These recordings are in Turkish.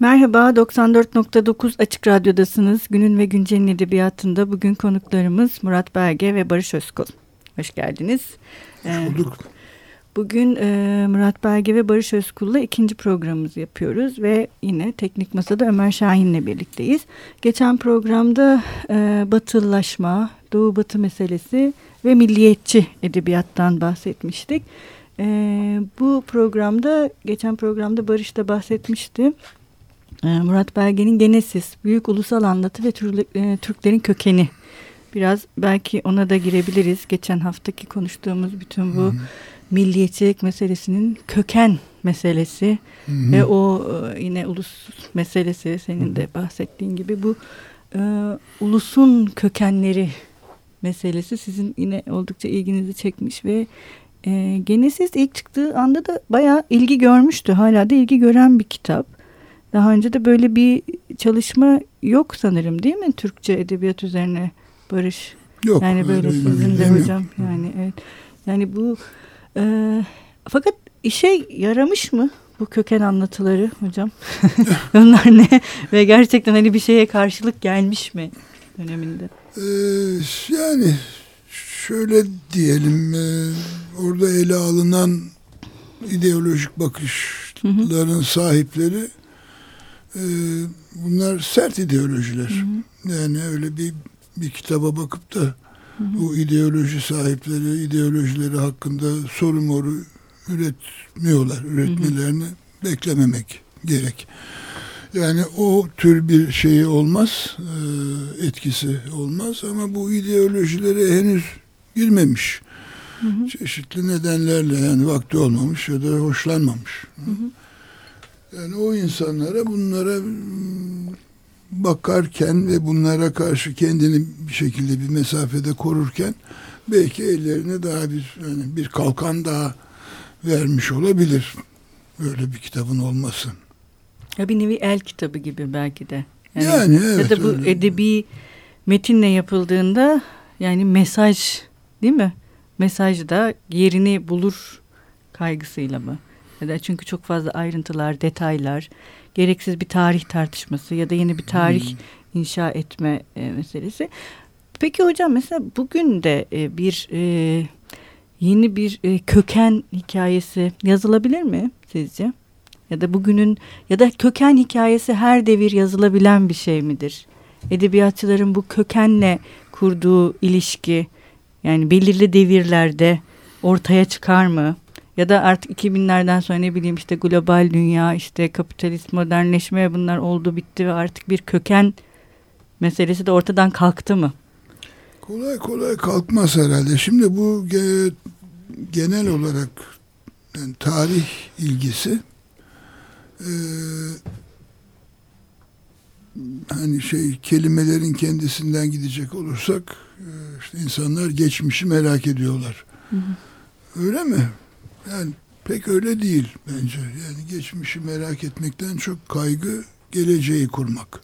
Merhaba, 94.9 Açık Radyo'dasınız. Günün ve Güncel'in edebiyatında bugün konuklarımız Murat Belge ve Barış Özkul. Hoş geldiniz. Hoş ee, bulduk. Bugün e, Murat Belge ve Barış Özkul'la ikinci programımızı yapıyoruz ve yine Teknik Masa'da Ömer Şahin'le birlikteyiz. Geçen programda e, batılılaşma, Doğu Batı meselesi ve milliyetçi edebiyattan bahsetmiştik. E, bu programda, geçen programda Barış da bahsetmişti. E, Murat Belge'nin Genesis, Büyük Ulusal Anlatı ve e, Türklerin Kökeni. Biraz belki ona da girebiliriz. Geçen haftaki konuştuğumuz bütün bu... Hı -hı milliyetçilik meselesinin köken meselesi hı hı. ve o e, yine ulus meselesi senin de bahsettiğin gibi bu e, ulusun kökenleri meselesi sizin yine oldukça ilginizi çekmiş ve e, Genesis ilk çıktığı anda da bayağı ilgi görmüştü. Hala da ilgi gören bir kitap. Daha önce de böyle bir çalışma yok sanırım değil mi Türkçe edebiyat üzerine Barış? Yok. Yani böyle sizin de hocam yok. yani evet. Yani bu ee, fakat işe yaramış mı bu köken anlatıları hocam? Onlar ne? Ve gerçekten hani bir şeye karşılık gelmiş mi döneminde? Ee, yani şöyle diyelim e, orada ele alınan ideolojik bakışların hı hı. sahipleri e, bunlar sert ideolojiler. Hı hı. Yani öyle bir bir kitaba bakıp da bu ideoloji sahipleri ideolojileri hakkında soru moru üretmiyorlar. Üretmelerini hı hı. beklememek gerek. Yani o tür bir şey olmaz, e, etkisi olmaz ama bu ideolojilere henüz girmemiş. Hı hı. Çeşitli nedenlerle yani vakti olmamış ya da hoşlanmamış. Hı hı. Yani o insanlara bunlara bakarken ve bunlara karşı kendini bir şekilde bir mesafede korurken belki ellerine daha bir yani bir kalkan daha vermiş olabilir. Böyle bir kitabın olması. Ya bir nevi el kitabı gibi belki de. Yani, yani evet. Ya da bu öyle. edebi metinle yapıldığında yani mesaj değil mi? Mesaj da yerini bulur kaygısıyla mı? Çünkü çok fazla ayrıntılar, detaylar, gereksiz bir tarih tartışması ya da yeni bir tarih hmm. inşa etme e, meselesi. Peki hocam mesela bugün de e, bir e, yeni bir e, köken hikayesi yazılabilir mi sizce? Ya da bugünün ya da köken hikayesi her devir yazılabilen bir şey midir? Edebiyatçıların bu kökenle kurduğu ilişki yani belirli devirlerde ortaya çıkar mı? Ya da artık 2000'lerden sonra ne bileyim işte global dünya, işte kapitalist modernleşme bunlar oldu bitti ve artık bir köken meselesi de ortadan kalktı mı? Kolay kolay kalkmaz herhalde. Şimdi bu ge genel olarak yani tarih ilgisi e, hani şey kelimelerin kendisinden gidecek olursak e, işte insanlar geçmişi merak ediyorlar. Hı hı. Öyle mi? Yani pek öyle değil bence. Yani geçmişi merak etmekten çok kaygı geleceği kurmak.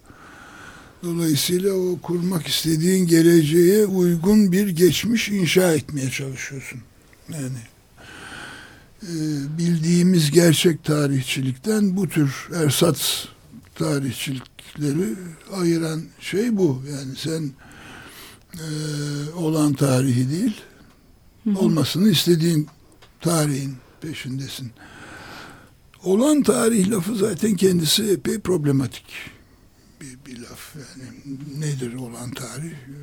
Dolayısıyla o kurmak istediğin geleceğe uygun bir geçmiş inşa etmeye çalışıyorsun. Yani e, bildiğimiz gerçek tarihçilikten bu tür ersat tarihçilikleri ayıran şey bu. Yani sen e, olan tarihi değil, olmasını istediğin tarihin peşindesin. Olan tarih lafı zaten kendisi epey problematik bir, bir laf. Yani nedir olan tarih? Ee,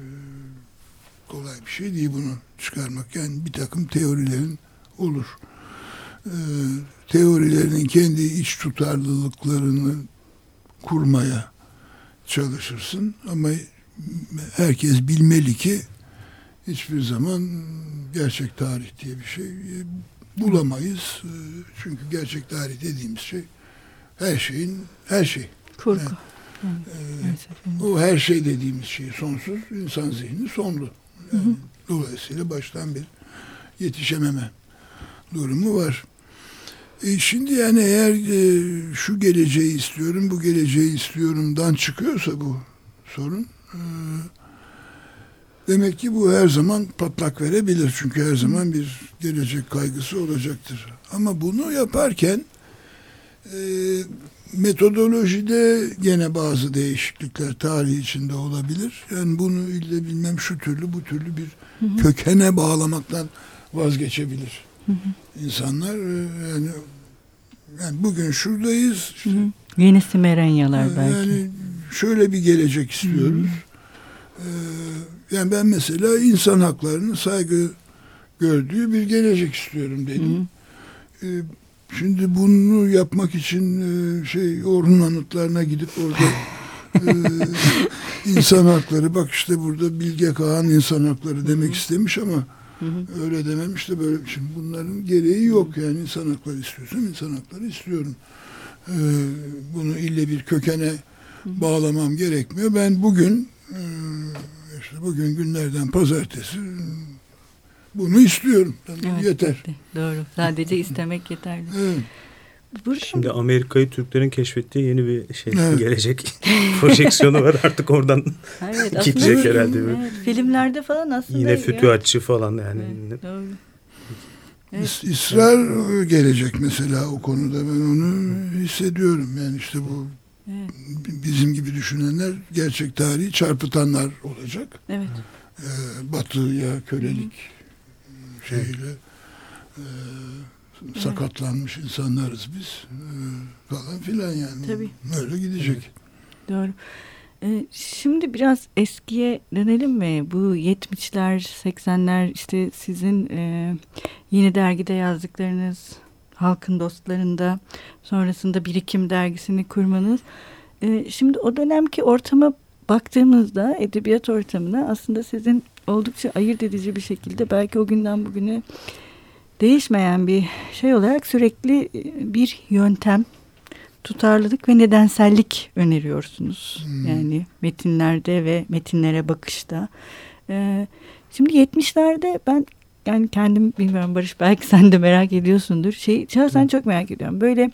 kolay bir şey değil bunu çıkarmak. Yani bir takım teorilerin olur. Ee, teorilerinin kendi iç tutarlılıklarını kurmaya çalışırsın ama herkes bilmeli ki hiçbir zaman gerçek tarih diye bir şey bulamayız. Ee, çünkü gerçek tarih dediğimiz şey her şeyin her şey. Kurgu. Yani, e, o her şey dediğimiz şey sonsuz. insan zihni sonlu. Yani, hı hı. Dolayısıyla baştan bir yetişememe durumu var. E şimdi yani eğer e, şu geleceği istiyorum, bu geleceği istiyorumdan çıkıyorsa bu sorun e, Demek ki bu her zaman patlak verebilir. Çünkü her zaman bir gelecek kaygısı olacaktır. Ama bunu yaparken e, metodolojide gene bazı değişiklikler tarih içinde olabilir. Yani bunu ille bilmem şu türlü bu türlü bir hı hı. kökene bağlamaktan vazgeçebilir. Hı hı. İnsanlar e, yani yani bugün şuradayız. Işte, hı hı. Yeni Simerenyalar yani belki. Yani şöyle bir gelecek istiyoruz. Hı hı. Ee, yani ben mesela insan haklarının saygı gördüğü bir gelecek istiyorum dedim. Hı hı. Ee, Şimdi bunu yapmak için e, şey Orhun anıtlarına gidip orada e, insan hakları bak işte burada Bilge Kağan insan hakları demek istemiş ama öyle dememiş de böyle şimdi bunların gereği yok yani insan hakları istiyorsun insan hakları istiyorum. E, bunu ille bir kökene bağlamam gerekmiyor. Ben bugün işte bugün günlerden pazartesi bunu istiyorum. Evet, Yeter. Doğru. Sadece istemek yeterli. Evet. Şimdi Amerika'yı Türklerin keşfettiği yeni bir şey evet. gelecek projeksiyonu var artık oradan evet, gidecek herhalde. Evet, filmlerde falan aslında. Yine fütühatçı falan yani. Evet, doğru. Evet. İsrar gelecek mesela o konuda ben onu hissediyorum. Yani işte bu evet. bizim gibi düşünenler gerçek tarihi çarpıtanlar olacak. Evet. Ee, batıya kölelik, şeyle e, sakatlanmış insanlarız biz e, falan filan yani. Tabii. Böyle gidecek. Doğru. E, şimdi biraz eskiye dönelim mi? Bu 70'ler, 80'ler işte sizin e, yeni dergide yazdıklarınız, Halkın Dostlarında, sonrasında Birikim dergisini kurmanız. E, şimdi o dönemki ortama baktığımızda edebiyat ortamına aslında sizin oldukça ayırt edici bir şekilde belki o günden bugüne değişmeyen bir şey olarak sürekli e, bir yöntem, tutarlılık ve nedensellik öneriyorsunuz. Hmm. Yani metinlerde ve metinlere bakışta. Ee, şimdi 70'lerde ben yani kendim bilmiyorum Barış belki sen de merak ediyorsundur. Şey şahsen çok merak ediyorum. Böyle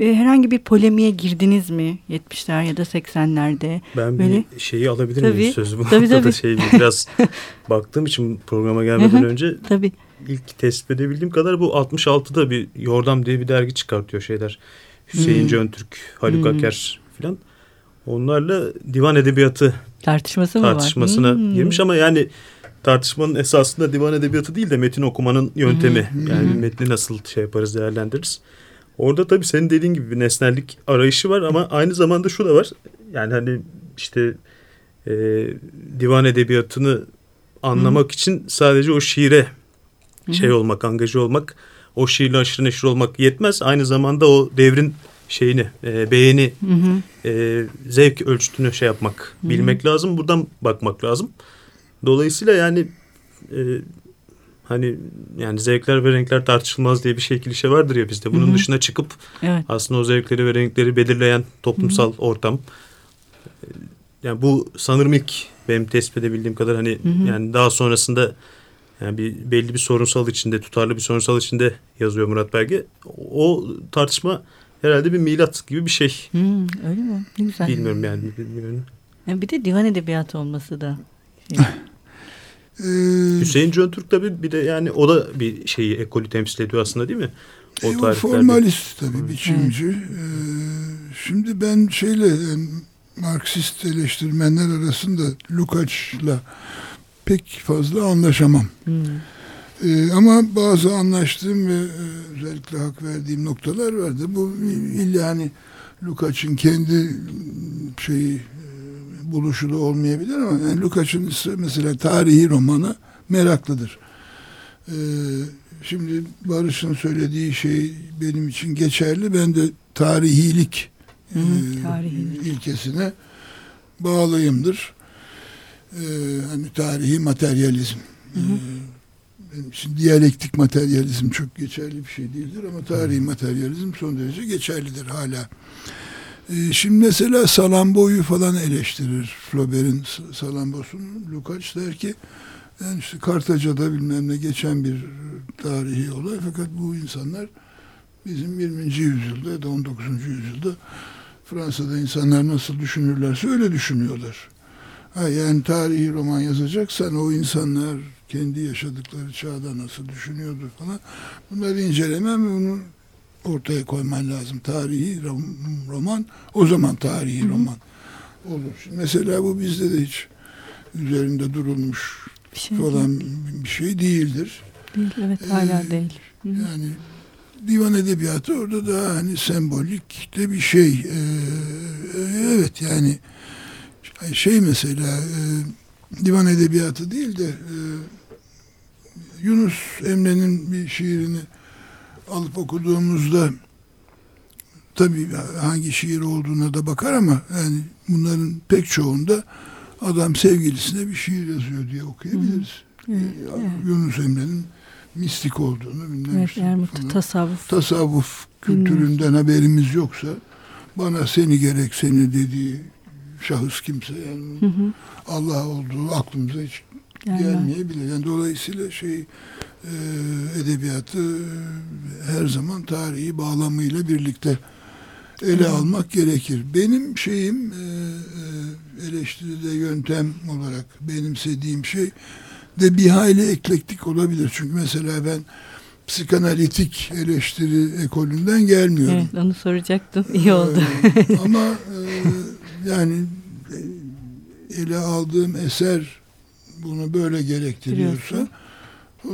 e, herhangi bir polemiğe girdiniz mi 70'ler ya da 80'lerde? Ben Böyle, bir şeyi alabilir tabii, miyim sözü bu tabii, tabii. şey biraz baktığım için programa gelmeden önce tabii. ilk tespit edebildiğim kadar bu 66'da bir Yordam diye bir dergi çıkartıyor şeyler. Hüseyin hmm. Cöntürk, Haluk hmm. Aker filan. Onlarla divan edebiyatı tartışması mı tartışmasına var? Hmm. girmiş ama yani tartışmanın esasında divan edebiyatı değil de metin okumanın yöntemi. Yani metni nasıl şey yaparız değerlendiririz. Orada tabii senin dediğin gibi bir nesnellik arayışı var ama aynı zamanda şu da var. Yani hani işte e, divan edebiyatını anlamak Hı. için sadece o şiire Hı. şey olmak, angaja olmak, o şiirle aşırı neşir olmak yetmez. Aynı zamanda o devrin şeyini, e, beğeni, hı hı. E, zevk ölçütünü şey yapmak, hı hı. bilmek lazım. Buradan bakmak lazım. Dolayısıyla yani e, hani yani zevkler ve renkler tartışılmaz diye bir şey klişe vardır ya bizde. Bunun Hı-hı. dışına çıkıp evet. aslında o zevkleri ve renkleri belirleyen toplumsal Hı-hı. ortam. Yani bu sanırım ilk benim tespit edebildiğim kadar hani Hı-hı. yani daha sonrasında yani bir belli bir sorunsal içinde tutarlı bir sorunsal içinde yazıyor Murat Belge. O tartışma herhalde bir milat gibi bir şey. Hmm, öyle mi? Ne güzel. Bilmiyorum yani. Bilmiyorum. Yani bir de divan edebiyatı olması da. Ee, Hüseyin Cöntürk tabii bir de yani o da bir şeyi ekolü temsil ediyor aslında değil mi? O e, formalist tabii biçimci. Ee, şimdi ben şeyle yani Marksist eleştirmenler arasında Lukács'la pek fazla anlaşamam. Hmm. Ee, ama bazı anlaştığım ve e, özellikle hak verdiğim noktalar vardı. Bu illa hani Lukács'ın kendi şeyi buluşu da olmayabilir ama yani Lukács'ın mesela tarihi romanı meraklıdır. Ee, şimdi Barış'ın söylediği şey benim için geçerli. Ben de tarihilik, Hı, e, tarihilik. ilkesine bağlıyımdır. Ee, hani tarihi materyalizm. Hı hı. Ee, benim için diyalektik materyalizm çok geçerli bir şey değildir ama tarihi materyalizm son derece geçerlidir hala. Ee, şimdi mesela Salambo'yu falan eleştirir Flaubert'in Salambos'unu. Lukács der ki yani işte Kartaca'da bilmem ne geçen bir tarihi olay fakat bu insanlar bizim 20. yüzyılda ya da 19. yüzyılda Fransa'da insanlar nasıl düşünürlerse öyle düşünüyorlar. Ha, yani tarihi roman yazacaksan o insanlar kendi yaşadıkları çağda nasıl düşünüyordu falan bunları incelemem ve onu ortaya koyman lazım. Tarihi roman o zaman tarihi Hı-hı. roman olur. Mesela bu bizde de hiç üzerinde durulmuş bir şey falan değil. bir şey değildir. Değil, evet hala ee, değil. Hı-hı. Yani divan edebiyatı orada da hani sembolik de bir şey. Ee, evet yani şey mesela e, divan edebiyatı değil de e, Yunus Emre'nin bir şiirini alıp okuduğumuzda tabii hangi şiir olduğuna da bakar ama yani bunların pek çoğunda adam sevgilisine bir şiir yazıyor diye okuyabiliriz. Evet, evet. Yunus Emre'nin mistik olduğunu bilmem evet, falan. tasavvuf. tasavvuf kültüründen Bilmiyorum. haberimiz yoksa bana seni gerek seni dediği şahıs kimse yani hı hı. Allah olduğu aklımıza hiç yani. gelmeyebilir. Yani dolayısıyla şey e, edebiyatı e, her zaman tarihi bağlamıyla birlikte ele hı. almak gerekir. Benim şeyim e, e, eleştiride yöntem olarak benimsediğim şey de bir hayli eklektik olabilir. Çünkü mesela ben psikanalitik eleştiri ekolünden gelmiyorum. Evet, onu soracaktım. İyi oldu. Ee, ama e, yani ele aldığım eser bunu böyle gerektiriyorsa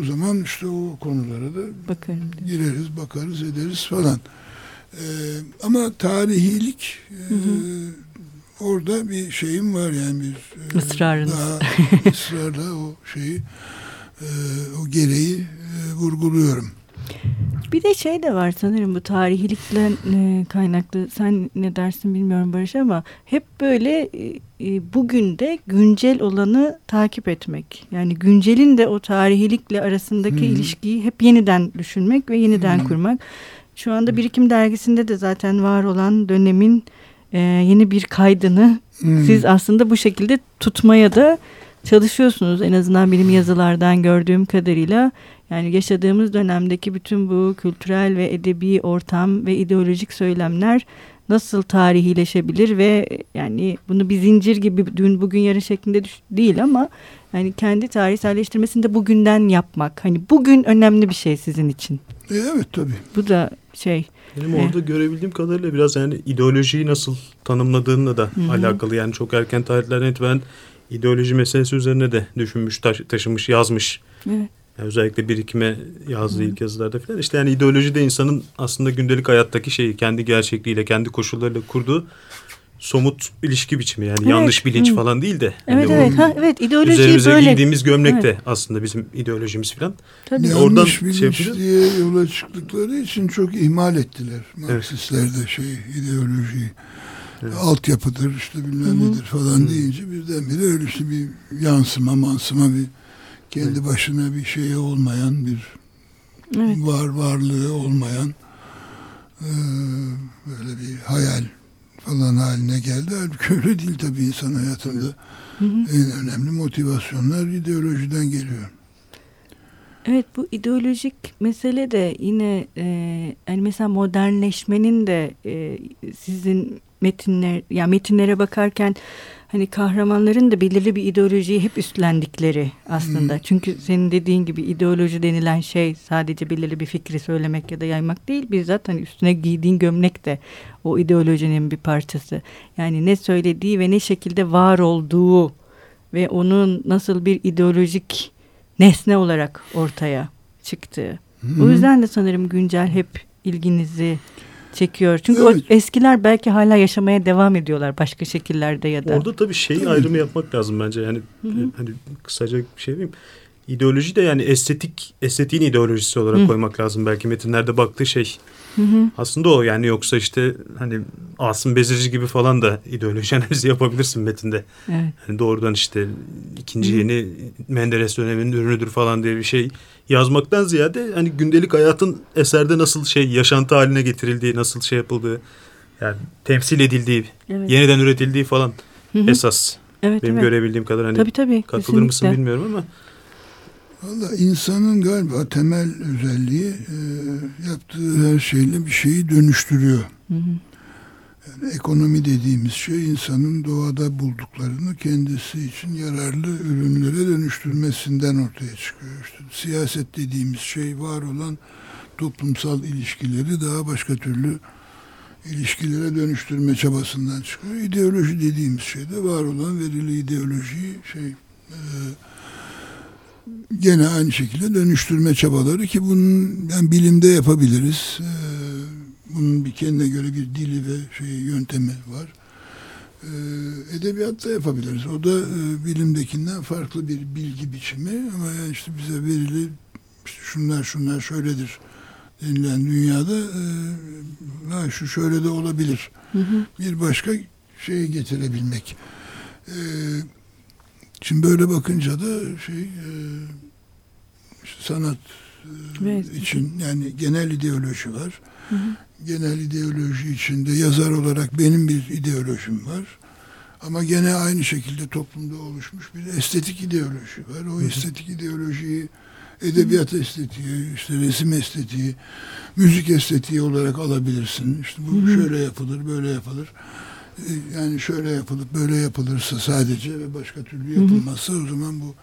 o zaman işte o konulara da Bakarım gireriz, bakarız, ederiz falan. Ee, ama tarihilik e, hı hı. orada bir şeyim var yani bir e, Israrınız. daha ısrarla o şeyi e, o gereği e, vurguluyorum. Bir de şey de var sanırım bu tarihilikle e, kaynaklı. Sen ne dersin bilmiyorum Barış ama hep böyle e, e, bugün de güncel olanı takip etmek. Yani güncelin de o tarihilikle arasındaki hmm. ilişkiyi hep yeniden düşünmek ve yeniden hmm. kurmak. Şu anda Birikim Dergisi'nde de zaten var olan dönemin e, yeni bir kaydını hmm. siz aslında bu şekilde tutmaya da çalışıyorsunuz. En azından benim yazılardan gördüğüm kadarıyla yani yaşadığımız dönemdeki bütün bu kültürel ve edebi ortam ve ideolojik söylemler nasıl tarihileşebilir ve yani bunu bir zincir gibi dün bugün yarın şeklinde değil ama yani kendi tarihselleştirmesini de bugünden yapmak. Hani bugün önemli bir şey sizin için. E, evet tabii. Bu da şey. Benim orada e, görebildiğim kadarıyla biraz yani ideolojiyi nasıl tanımladığınla da Hı-hı. alakalı. Yani çok erken tarihlerden itibaren ideoloji meselesi üzerine de düşünmüş, taş, taşımış, yazmış. Evet. Yani özellikle birikime yazdığı Hı. ilk yazılarda falan. İşte yani ideoloji de insanın aslında gündelik hayattaki şeyi kendi gerçekliğiyle, kendi koşullarıyla kurduğu somut ilişki biçimi yani evet. yanlış bilinç Hı. falan değil de. Evet yani evet ha, evet ideoloji üzerimize böyle. giydiğimiz gömlek evet. de aslında bizim ideolojimiz falan. Tabii. Yanlış Oradan şey bilinç şey diye yola çıktıkları için çok ihmal ettiler. Marksistler de şey ideolojiyi. Evet. Altyapıdır işte bilmem Hı. nedir falan Hı. deyince birdenbire öyle işte bir yansıma mansıma bir kendi evet. başına bir şey olmayan bir evet. var varlığı olmayan e, böyle bir hayal falan haline geldi. Halbuki öyle değil tabii insan hayatında. Hı hı. En önemli motivasyonlar ideolojiden geliyor. Evet bu ideolojik mesele de yine e, yani mesela modernleşmenin de e, sizin metinler yani metinlere bakarken hani kahramanların da belirli bir ideolojiyi hep üstlendikleri aslında. Hmm. Çünkü senin dediğin gibi ideoloji denilen şey sadece belirli bir fikri söylemek ya da yaymak değil. Bizzat hani üstüne giydiğin gömlek de o ideolojinin bir parçası. Yani ne söylediği ve ne şekilde var olduğu ve onun nasıl bir ideolojik nesne olarak ortaya çıktığı. Hmm. O yüzden de sanırım güncel hep ilginizi çekiyor. Çünkü evet. o eskiler belki hala yaşamaya devam ediyorlar başka şekillerde ya da. Orada tabii şeyi ayrımı yapmak lazım bence. Yani hı hı. hani kısaca bir şey diyeyim. İdeoloji de yani estetik estetiğin ideolojisi olarak hı. koymak lazım belki metinlerde baktığı şey. Hı hı. Aslında o yani yoksa işte hani Asım Bezirci gibi falan da ideoloji analizi yapabilirsin metinde. Evet. Yani doğrudan işte ikinci hı. yeni Menderes döneminin ürünüdür falan diye bir şey yazmaktan ziyade hani gündelik hayatın eserde nasıl şey yaşantı haline getirildiği, nasıl şey yapıldığı yani temsil edildiği, evet. yeniden üretildiği falan hı hı. esas. Evet, Benim evet. görebildiğim kadar hani tabii, tabii, katılır kesinlikle. mısın bilmiyorum ama Valla insanın galiba temel özelliği e, yaptığı her şeyle bir şeyi dönüştürüyor. Hı hı. Yani ekonomi dediğimiz şey insanın doğada bulduklarını kendisi için yararlı ürünlere dönüştürmesinden ortaya çıkıyor. İşte siyaset dediğimiz şey var olan toplumsal ilişkileri daha başka türlü ilişkilere dönüştürme çabasından çıkıyor. İdeoloji dediğimiz şey de var olan verili ideolojiyi şey e, gene aynı şekilde dönüştürme çabaları ki bunun yani bilimde yapabiliriz. E, bunun bir kendine göre bir dili ve şey yöntemi var. E, edebiyatta yapabiliriz. O da e, bilimdekinden farklı bir bilgi biçimi ama yani işte bize verili işte şunlar şunlar şöyledir denilen dünyada e, ha, şu şöyle de olabilir. Hı hı. Bir başka şey getirebilmek. E, şimdi böyle bakınca da şey e, işte sanat e, evet. için yani genel ideoloji var. Hı hı. Genel ideoloji içinde yazar olarak benim bir ideolojim var. Ama gene aynı şekilde toplumda oluşmuş bir estetik ideoloji var. O hı hı. estetik ideolojiyi edebiyat estetiği, işte resim estetiği, müzik estetiği olarak alabilirsin. İşte bu Hı-hı. şöyle yapılır, böyle yapılır. Yani şöyle yapılıp böyle yapılırsa sadece ve başka türlü yapılmazsa o zaman bu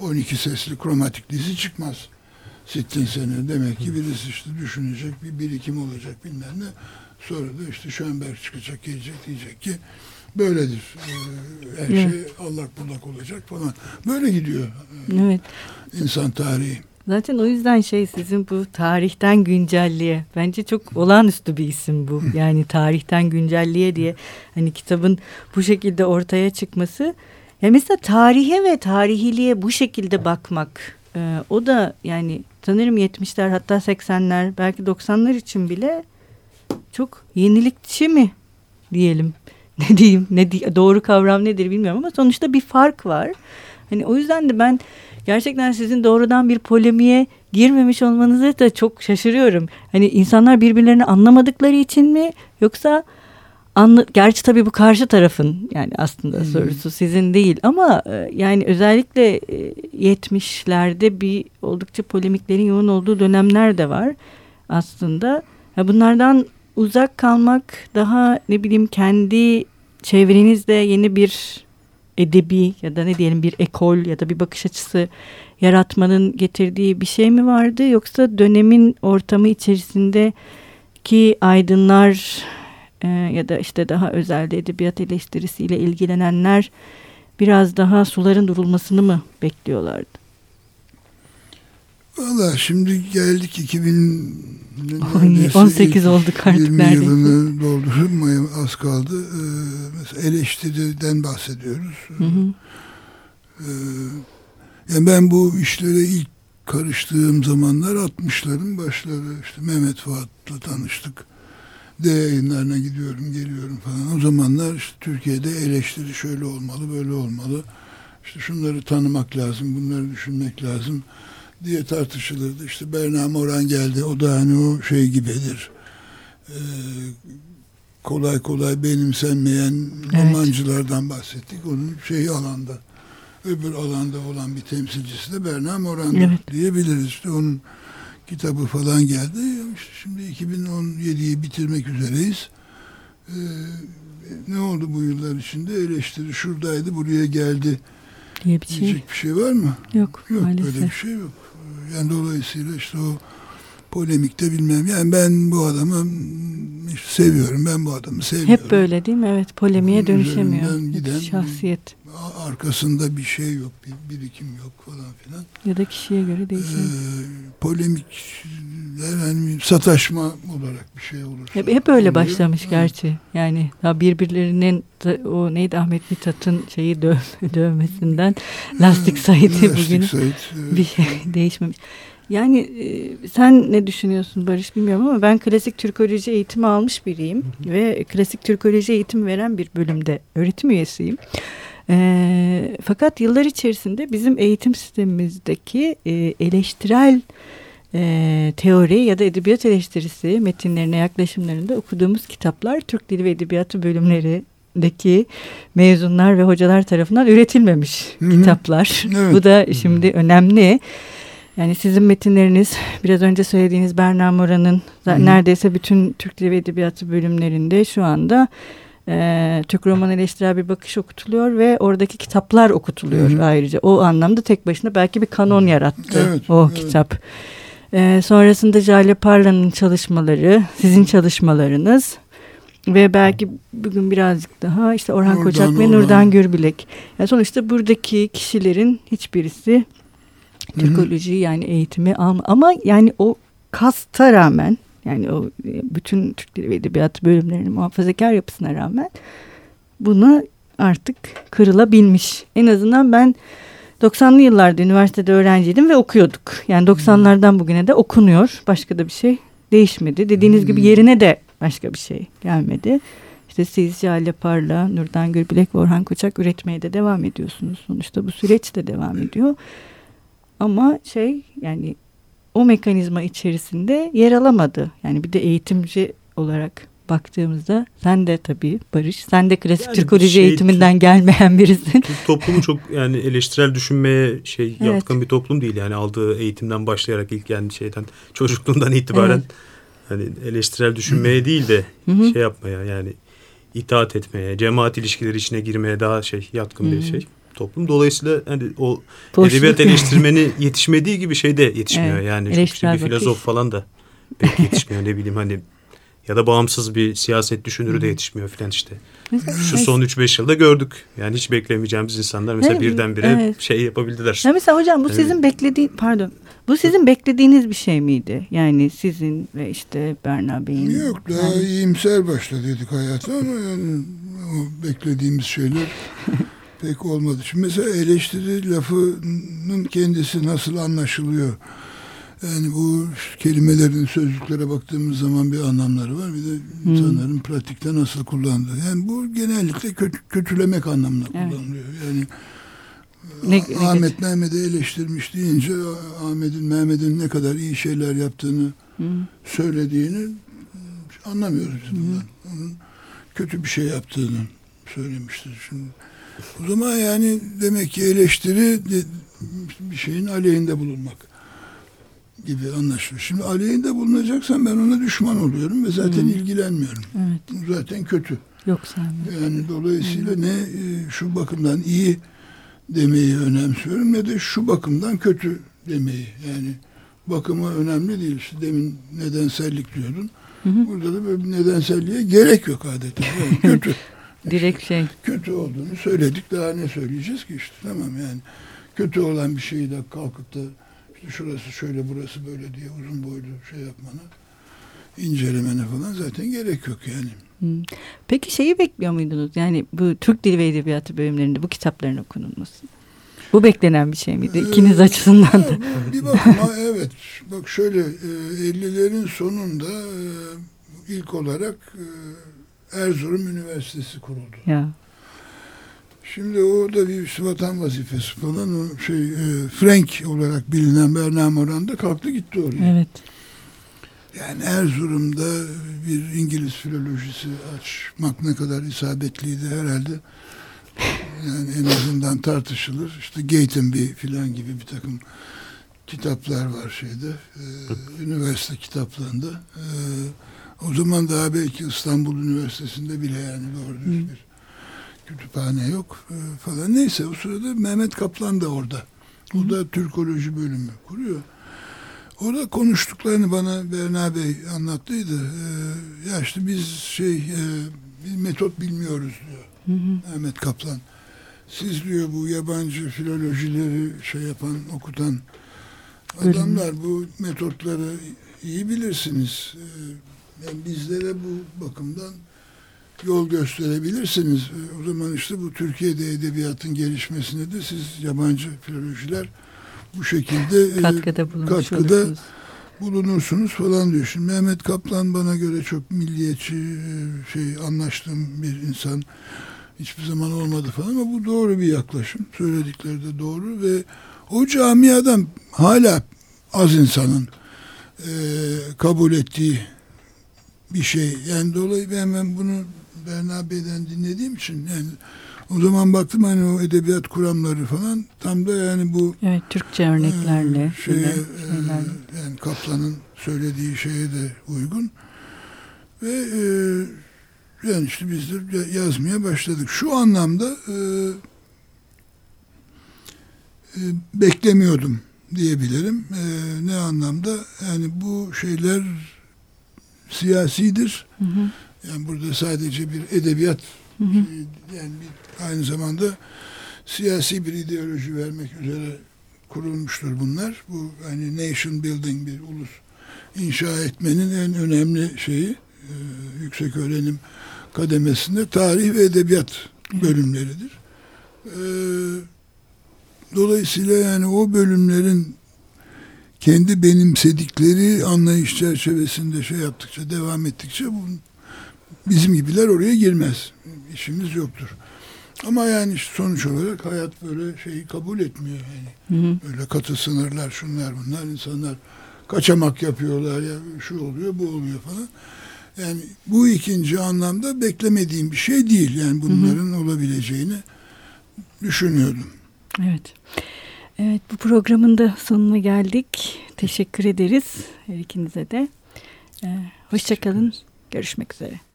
12 sesli kromatik dizi çıkmaz. Sittin sene demek ki birisi işte düşünecek bir birikim olacak bilmem ne. Sonra da işte Schönberg çıkacak gelecek diyecek ki böyledir. Ee, her evet. şey allak bullak olacak falan. Böyle gidiyor. Evet. İnsan tarihi. Zaten o yüzden şey sizin bu tarihten güncelliğe bence çok olağanüstü bir isim bu. Yani tarihten güncelliğe diye hani kitabın bu şekilde ortaya çıkması. Ya mesela tarihe ve tarihiliğe bu şekilde bakmak e, o da yani sanırım 70'ler hatta 80'ler belki 90'lar için bile çok yenilikçi mi diyelim. Ne diyeyim ne di doğru kavram nedir bilmiyorum ama sonuçta bir fark var. Hani o yüzden de ben gerçekten sizin doğrudan bir polemiğe girmemiş olmanızı da çok şaşırıyorum. Hani insanlar birbirlerini anlamadıkları için mi yoksa anla gerçi tabii bu karşı tarafın yani aslında hmm. sorusu sizin değil ama e, yani özellikle 70'lerde e, bir oldukça polemiklerin yoğun olduğu dönemler de var aslında. Bunlardan uzak kalmak daha ne bileyim kendi çevrenizde yeni bir edebi ya da ne diyelim bir ekol ya da bir bakış açısı yaratmanın getirdiği bir şey mi vardı yoksa dönemin ortamı içerisindeki aydınlar e, ya da işte daha özelde edebiyat eleştirisiyle ilgilenenler biraz daha suların durulmasını mı bekliyorlardı? Valla şimdi geldik 2000 18 olduk artık 20 neredeyse. yılını doldurmaya az kaldı. Ee, mesela eleştiriden bahsediyoruz. Hı hı. Ee, yani ben bu işlere ilk karıştığım zamanlar 60'ların başları. işte Mehmet Fuat'la tanıştık. D yayınlarına gidiyorum, geliyorum falan. O zamanlar işte Türkiye'de eleştiri şöyle olmalı, böyle olmalı. İşte şunları tanımak lazım, bunları düşünmek lazım diye tartışılırdı. İşte Berna Moran geldi. O da hani o şey gibidir. Ee, kolay kolay benimsenmeyen evet. romancılardan bahsettik. Onun şey alanda öbür alanda olan bir temsilcisi de Berna Moran evet. diyebiliriz. İşte onun kitabı falan geldi. İşte şimdi 2017'yi bitirmek üzereyiz. Ee, ne oldu bu yıllar içinde? Eleştiri şuradaydı, buraya geldi. Diye bir şey. Diyecek bir şey var mı? Yok, yok maalesef. Böyle bir şey yok. Yani dolayısıyla işte o polemikte bilmem. Yani ben bu adamı seviyorum. Ben bu adamı seviyorum. Hep böyle değil mi? Evet. Polemiğe dönüşemiyor. Giden şahsiyet. arkasında bir şey yok. Bir birikim yok falan filan. Ya da kişiye göre değişiyor. Ee, polemikler hani sataşma olarak bir şey olur. Hep, hep öyle oluyor. başlamış ha. gerçi. Yani daha birbirlerinin o neydi Ahmet Mithat'ın şeyi döv, dövmesinden lastik Said'i bugün Said, evet. bir şey değişmemiş. Yani e, sen ne düşünüyorsun Barış bilmiyorum ama ben klasik Türkoloji eğitimi almış biriyim hı hı. ve klasik Türkoloji eğitimi veren bir bölümde öğretim üyesiyim. E, fakat yıllar içerisinde bizim eğitim sistemimizdeki e, eleştirel e, teori ya da edebiyat eleştirisi metinlerine yaklaşımlarında okuduğumuz kitaplar Türk Dili ve Edebiyatı bölümlerindeki mezunlar ve hocalar tarafından üretilmemiş Hı-hı. kitaplar. Evet. Bu da şimdi önemli. Yani sizin metinleriniz biraz önce söylediğiniz Berna Mora'nın neredeyse bütün Türk Dili ve Edebiyatı bölümlerinde şu anda e, Türk roman eleştirel bir bakış okutuluyor ve oradaki kitaplar okutuluyor Hı-hı. ayrıca. O anlamda tek başına belki bir kanon yarattı evet, o evet. kitap. E, sonrasında Jale Parla'nın çalışmaları, sizin çalışmalarınız ve belki bugün birazcık daha işte Orhan Nurdan Koçak ve. Nurdan Gürbilek. Yani sonuçta buradaki kişilerin hiçbirisi Türkoloji yani eğitimi alma ama yani o kasta rağmen yani o e, bütün Türk Dili ve Edebiyatı bölümlerinin muhafazakar yapısına rağmen bunu artık kırılabilmiş. En azından ben 90'lı yıllarda üniversitede öğrenciydim ve okuyorduk. Yani 90'lardan bugüne de okunuyor. Başka da bir şey değişmedi. Dediğiniz gibi yerine de başka bir şey gelmedi. İşte siz Jale Parla, Nurdan Gürbilek ve Orhan Koçak üretmeye de devam ediyorsunuz. Sonuçta bu süreç de devam ediyor. Ama şey yani o mekanizma içerisinde yer alamadı. Yani bir de eğitimci olarak baktığımızda sen de tabii Barış sen de klasik yani Türkoloji şey, eğitiminden gelmeyen birisin. Türk toplumu çok yani eleştirel düşünmeye şey evet. yatkın bir toplum değil yani aldığı eğitimden başlayarak ilk yani şeyden çocukluğundan itibaren evet. hani eleştirel düşünmeye değil de şey yapmaya yani itaat etmeye, cemaat ilişkileri içine girmeye daha şey yatkın bir şey toplum. Dolayısıyla hani o Boşluk. edebiyat eleştirmeni yetişmediği gibi şey de yetişmiyor. Evet, yani işte bir filozof falan da pek yetişmiyor ne bileyim hani ya da bağımsız bir siyaset düşünürü de yetişmiyor filan işte. Şu son 3-5 yılda gördük. Yani hiç beklemeyeceğimiz insanlar mesela evet, birdenbire evet. şey yapabildiler. Ya mesela hocam bu yani, sizin beklediği pardon bu sizin beklediğiniz bir şey miydi? Yani sizin ve işte Berna Bey'in. Yok daha yani... iyimser başladıydık hayata ama yani o beklediğimiz şeyler pek olmadı. Şimdi mesela eleştiri lafının kendisi nasıl anlaşılıyor? Yani bu kelimelerin sözcüklere baktığımız zaman bir anlamları var. Bir de hmm. insanların pratikte nasıl kullandığı. Yani bu genellikle kötü, kötülemek anlamına evet. kullanılıyor. Yani ne, Ahmet Mehmet'i eleştirmiş deyince Ahmet'in Mehmet'in ne kadar iyi şeyler yaptığını hmm. söylediğini anlamıyoruz bundan. Hmm. Onun kötü bir şey yaptığını söylemiştir. Şimdi o zaman yani demek ki eleştiri bir şeyin aleyhinde bulunmak gibi anlaşılıyor. Şimdi aleyhinde bulunacaksan ben ona düşman oluyorum ve zaten hmm. ilgilenmiyorum. Evet. Zaten kötü. Yok Yani dolayısıyla hmm. ne e, şu bakımdan iyi demeyi önemsiyorum ne de şu bakımdan kötü demeyi. Yani bakımı önemli değil. İşte demin nedensellik diyordun. Hı hı. Burada da böyle bir nedenselliğe gerek yok adeta. Yani kötü. Direkt şey. Kötü olduğunu söyledik. Daha ne söyleyeceğiz ki işte tamam yani. Kötü olan bir şeyi de kalkıp da işte şurası şöyle burası böyle diye uzun boylu şey yapmana incelemene falan zaten gerek yok yani. Peki şeyi bekliyor muydunuz? Yani bu Türk Dili ve Edebiyatı bölümlerinde bu kitapların okunulması. Bu beklenen bir şey miydi? İkiniz ee, açısından da. Bir bakıma evet. Bak şöyle 50'lerin e, sonunda e, ilk olarak e, Erzurum Üniversitesi kuruldu. Ya. Şimdi o da bir vatan vazifesi falan o şey e, Frank olarak bilinen Berna Moran da kalktı gitti oraya. Evet. Yani Erzurum'da bir İngiliz filolojisi açmak ne kadar isabetliydi herhalde. Yani en azından tartışılır. İşte Gatenby filan gibi bir takım kitaplar var şeyde. E, üniversite kitaplarında. E, o zaman daha belki İstanbul Üniversitesi'nde bile yani doğru düz bir kütüphane yok e, falan. Neyse o sırada Mehmet Kaplan da orada. O Hı. da Türkoloji bölümü kuruyor. Orada konuştuklarını bana Berna Bey anlattıydı. Ee, ya işte biz şey e, bir metot bilmiyoruz diyor. Hı hı. Mehmet Kaplan. Siz diyor bu yabancı filolojileri şey yapan, okutan adamlar bu metotları iyi bilirsiniz. Ee, yani bizlere bu bakımdan yol gösterebilirsiniz. O zaman işte bu Türkiye'de edebiyatın gelişmesine de siz yabancı filolojiler bu şekilde e, katkıda, katkıda bulunursunuz falan diyor. Şimdi Mehmet Kaplan bana göre çok milliyetçi şey anlaştığım bir insan hiçbir zaman olmadı falan ama bu doğru bir yaklaşım. Söyledikleri de doğru ve o camiadan hala az insanın e, kabul ettiği bir şey. Yani dolayı ben, bunu Berna Bey'den dinlediğim için yani o zaman baktım hani o edebiyat kuramları falan tam da yani bu evet Türkçe örneklerle e, şeye, e, yani Kaplan'ın söylediği şeye de uygun ve e, yani işte biz de yazmaya başladık. Şu anlamda e, e, beklemiyordum diyebilirim. Ee, ne anlamda? Yani bu şeyler siyasidir. Hı hı. Yani burada sadece bir edebiyat hı hı. yani bir, aynı zamanda siyasi bir ideoloji vermek üzere kurulmuştur bunlar. Bu hani nation building bir ulus inşa etmenin en önemli şeyi e, yüksek öğrenim kademesinde tarih ve edebiyat bölümleridir. E, dolayısıyla yani o bölümlerin kendi benimsedikleri anlayış çerçevesinde şey yaptıkça, devam ettikçe bu, bizim gibiler oraya girmez. İşimiz yoktur. Ama yani sonuç olarak hayat böyle şeyi kabul etmiyor yani. Hı hı. Böyle katı sınırlar, şunlar bunlar insanlar kaçamak yapıyorlar ya şu oluyor, bu oluyor falan. Yani bu ikinci anlamda beklemediğim bir şey değil. Yani bunların hı hı. olabileceğini düşünüyordum. Evet. Evet bu programın da sonuna geldik. Teşekkür ederiz her ikinize de. Ee, hoşçakalın. Görüşmek üzere.